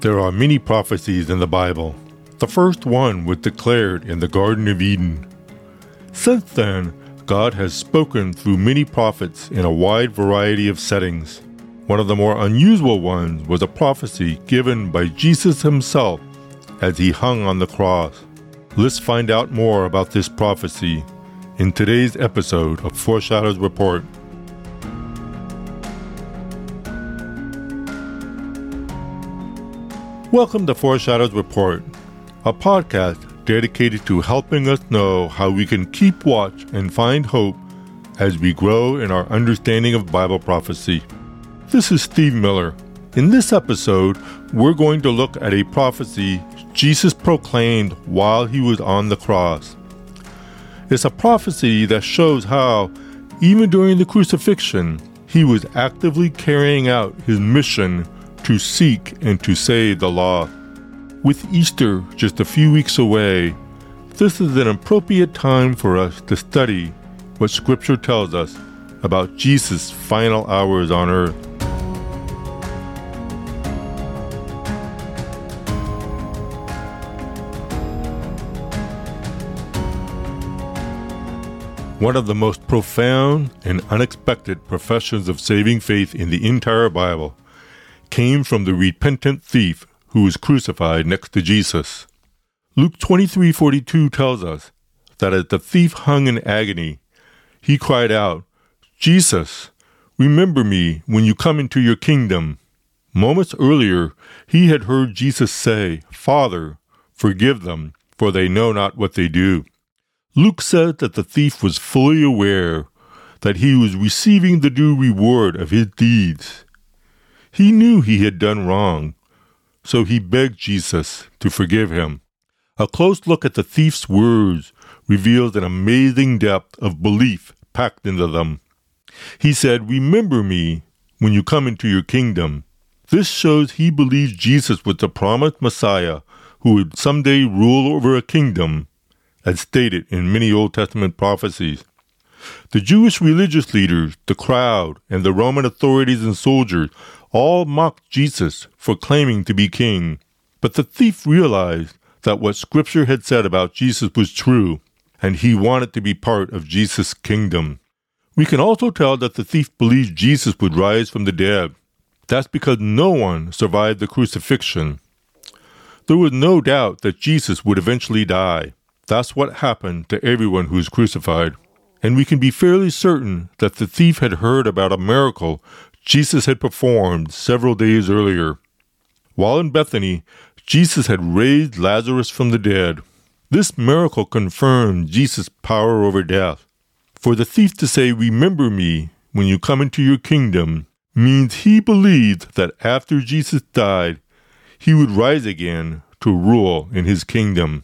There are many prophecies in the Bible. The first one was declared in the Garden of Eden. Since then, God has spoken through many prophets in a wide variety of settings. One of the more unusual ones was a prophecy given by Jesus himself as he hung on the cross. Let's find out more about this prophecy in today's episode of Foreshadows Report. Welcome to Foreshadows Report, a podcast dedicated to helping us know how we can keep watch and find hope as we grow in our understanding of Bible prophecy. This is Steve Miller. In this episode, we're going to look at a prophecy Jesus proclaimed while he was on the cross. It's a prophecy that shows how, even during the crucifixion, he was actively carrying out his mission to seek and to save the lost. With Easter just a few weeks away, this is an appropriate time for us to study what Scripture tells us about Jesus' final hours on earth. One of the most profound and unexpected professions of saving faith in the entire Bible came from the repentant thief who was crucified next to Jesus. Luke 23:42 tells us that as the thief hung in agony, he cried out, "Jesus, remember me when you come into your kingdom." Moments earlier, he had heard Jesus say, "Father, forgive them, for they know not what they do." Luke said that the thief was fully aware that he was receiving the due reward of his deeds. He knew he had done wrong, so he begged Jesus to forgive him. A close look at the thief's words reveals an amazing depth of belief packed into them. He said, Remember me when you come into your kingdom. This shows he believed Jesus was the promised Messiah who would someday rule over a kingdom, as stated in many Old Testament prophecies. The Jewish religious leaders, the crowd, and the Roman authorities and soldiers all mocked Jesus for claiming to be king. But the thief realized that what Scripture had said about Jesus was true, and he wanted to be part of Jesus' kingdom. We can also tell that the thief believed Jesus would rise from the dead. That's because no one survived the crucifixion. There was no doubt that Jesus would eventually die. That's what happened to everyone who was crucified. And we can be fairly certain that the thief had heard about a miracle Jesus had performed several days earlier. While in Bethany, Jesus had raised Lazarus from the dead. This miracle confirmed Jesus' power over death. For the thief to say, Remember me when you come into your kingdom, means he believed that after Jesus died, he would rise again to rule in his kingdom.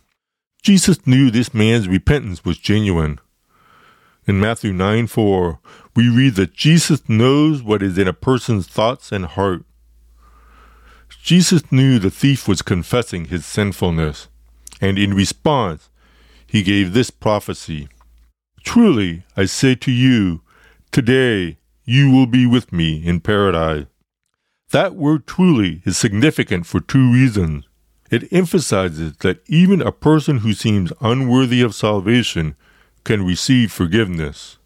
Jesus knew this man's repentance was genuine. In Matthew 9 4, we read that Jesus knows what is in a person's thoughts and heart. Jesus knew the thief was confessing his sinfulness, and in response, he gave this prophecy Truly, I say to you, today you will be with me in paradise. That word truly is significant for two reasons. It emphasizes that even a person who seems unworthy of salvation can receive forgiveness.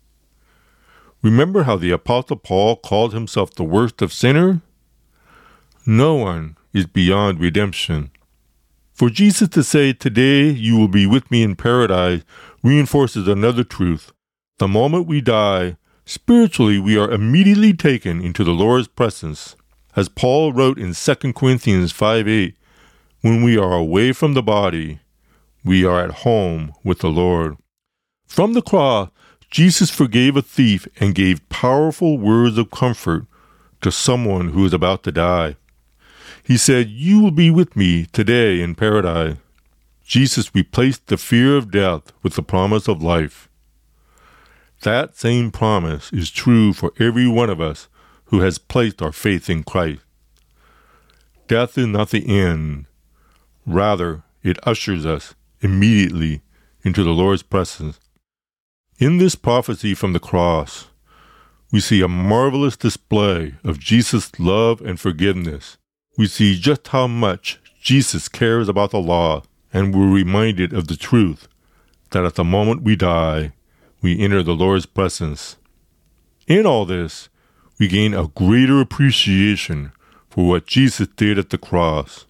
Remember how the Apostle Paul called himself the worst of sinners? No one is beyond redemption. For Jesus to say, Today you will be with me in paradise, reinforces another truth. The moment we die, spiritually we are immediately taken into the Lord's presence. As Paul wrote in 2 Corinthians 5 8, when we are away from the body, we are at home with the Lord. From the cross, Jesus forgave a thief and gave powerful words of comfort to someone who is about to die. He said, You will be with me today in paradise. Jesus replaced the fear of death with the promise of life. That same promise is true for every one of us who has placed our faith in Christ. Death is not the end. Rather, it ushers us immediately into the Lord's presence in this prophecy from the cross, we see a marvelous display of Jesus' love and forgiveness. we see just how much Jesus cares about the law, and we're reminded of the truth that at the moment we die, we enter the Lord's presence. In all this, we gain a greater appreciation for what Jesus did at the cross.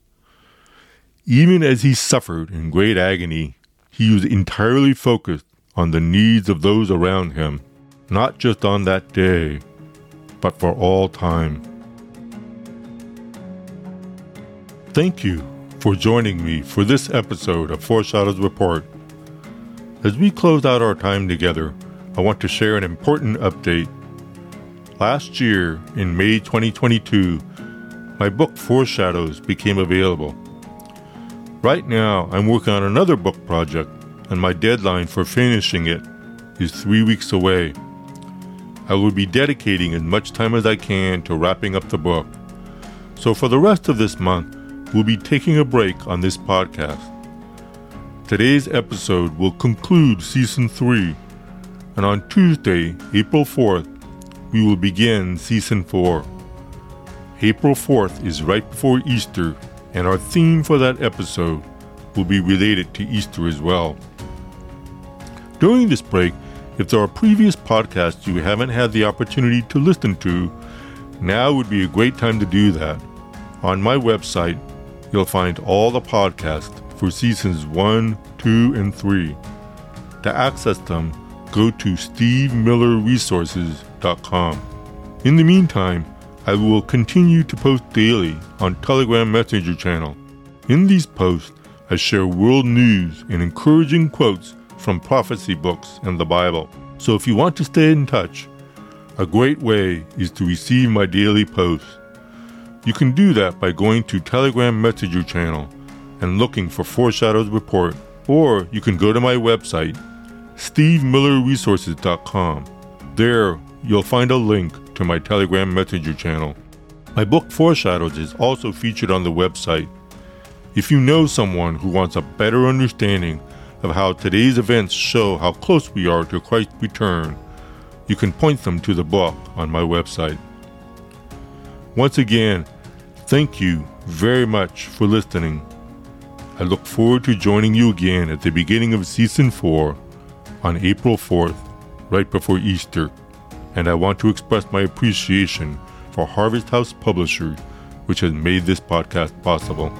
Even as he suffered in great agony, he was entirely focused on the needs of those around him, not just on that day, but for all time. Thank you for joining me for this episode of Foreshadows Report. As we close out our time together, I want to share an important update. Last year, in May 2022, my book Foreshadows became available. Right now, I'm working on another book project, and my deadline for finishing it is three weeks away. I will be dedicating as much time as I can to wrapping up the book. So, for the rest of this month, we'll be taking a break on this podcast. Today's episode will conclude season 3, and on Tuesday, April 4th, we will begin season 4. April 4th is right before Easter, and our theme for that episode will be related to Easter as well. During this break, if there are previous podcasts you haven't had the opportunity to listen to, now would be a great time to do that. On my website, you'll find all the podcasts for seasons 1, 2, and 3. To access them, go to stevemillerresources.com. In the meantime, I will continue to post daily on Telegram Messenger channel. In these posts, I share world news and encouraging quotes from prophecy books and the Bible. So if you want to stay in touch, a great way is to receive my daily posts. You can do that by going to Telegram Messenger channel and looking for Foreshadows Report, or you can go to my website, stevemillerresources.com. There, you'll find a link to my Telegram Messenger channel. My book Foreshadows is also featured on the website. If you know someone who wants a better understanding of how today's events show how close we are to Christ's return, you can point them to the book on my website. Once again, thank you very much for listening. I look forward to joining you again at the beginning of season 4 on April 4th, right before Easter. And I want to express my appreciation for Harvest House Publishers, which has made this podcast possible.